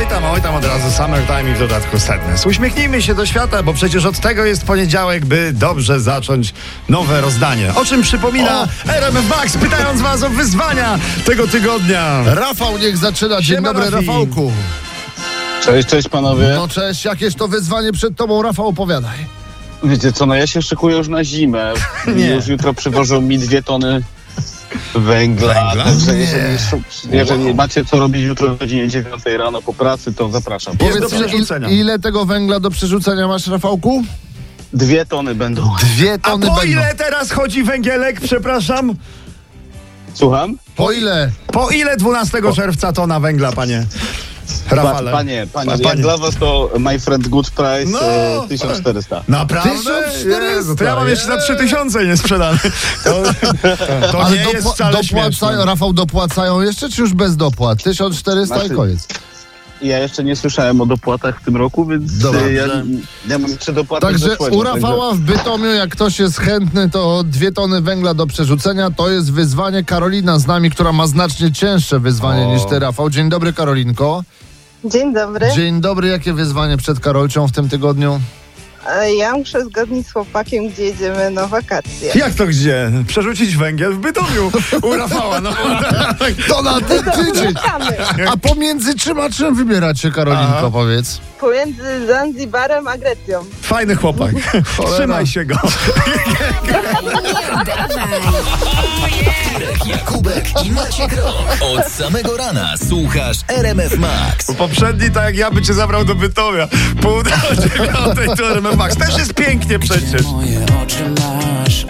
Oj tam, oj tam od razu Summertime i w dodatku Sadness. Uśmiechnijmy się do świata, bo przecież od tego jest poniedziałek, by dobrze zacząć nowe rozdanie. O czym przypomina RMF Max, pytając was o wyzwania tego tygodnia. Rafał niech zaczyna. Dzień Siema, dobry, Rafi. Rafałku. Cześć, cześć panowie. No cześć, jakieś to wyzwanie przed tobą, Rafał, opowiadaj. Wiecie co, no ja się szykuję już na zimę. Nie. Już jutro przywożą mi dwie tony węgla. Węgla? Także Nie. jeżeli, jeżeli macie co robić jutro o godzinie 9 rano po pracy, to zapraszam. Do przerzucenia. ile tego węgla do przerzucenia masz, Rafałku? Dwie tony będą. Dwie A tony po będą. ile teraz chodzi węgielek, przepraszam? Słucham? Po ile? Po ile 12 czerwca tona węgla, panie Pa, Rafale? panie, panie, Pa- panie. dla was to my friend good price No. e, 1400. Naprawdę? 1400, Jezu, to ja mam jeszcze za jest. 3000 niesprzedane. To, to Ale nie jest dopła- wcale dopłacają, śmieszne. Rafał, dopłacają jeszcze, czy już bez dopłat? 1400 i Znaczy, koniec. Ja jeszcze nie słyszałem o dopłatach w tym roku, więc e, ja, ja mam jeszcze dopłaty Także u Rafała w Bytomiu, jak ktoś jest chętny, to dwie tony węgla do przerzucenia. To jest wyzwanie. Karolina z nami, która ma znacznie cięższe wyzwanie O. niż ty, Rafał. Dzień dobry, Karolinko. Dzień dobry. Dzień dobry. Jakie wyzwanie przed Karolcią w tym tygodniu? E, Ja muszę zgodnić z chłopakiem, gdzie jedziemy na wakacje. Jak to gdzie? Przerzucić węgiel w Bytomiu u Rafała. No, To na ten tydzień. A pomiędzy czym a czym wybieracie, Karolinko, Aha. powiedz? Pomiędzy Zanzibarem a Grecją. fajny chłopak. Trzymaj się go. Jakubek i Maciek Rok. Od samego rana słuchasz RMF Max. Poprzedni, tak jak ja, by cię zabrał do Bytomia. Pół do dziewiątej to RMF Max. Też jest pięknie przecież. Moje oczy masz,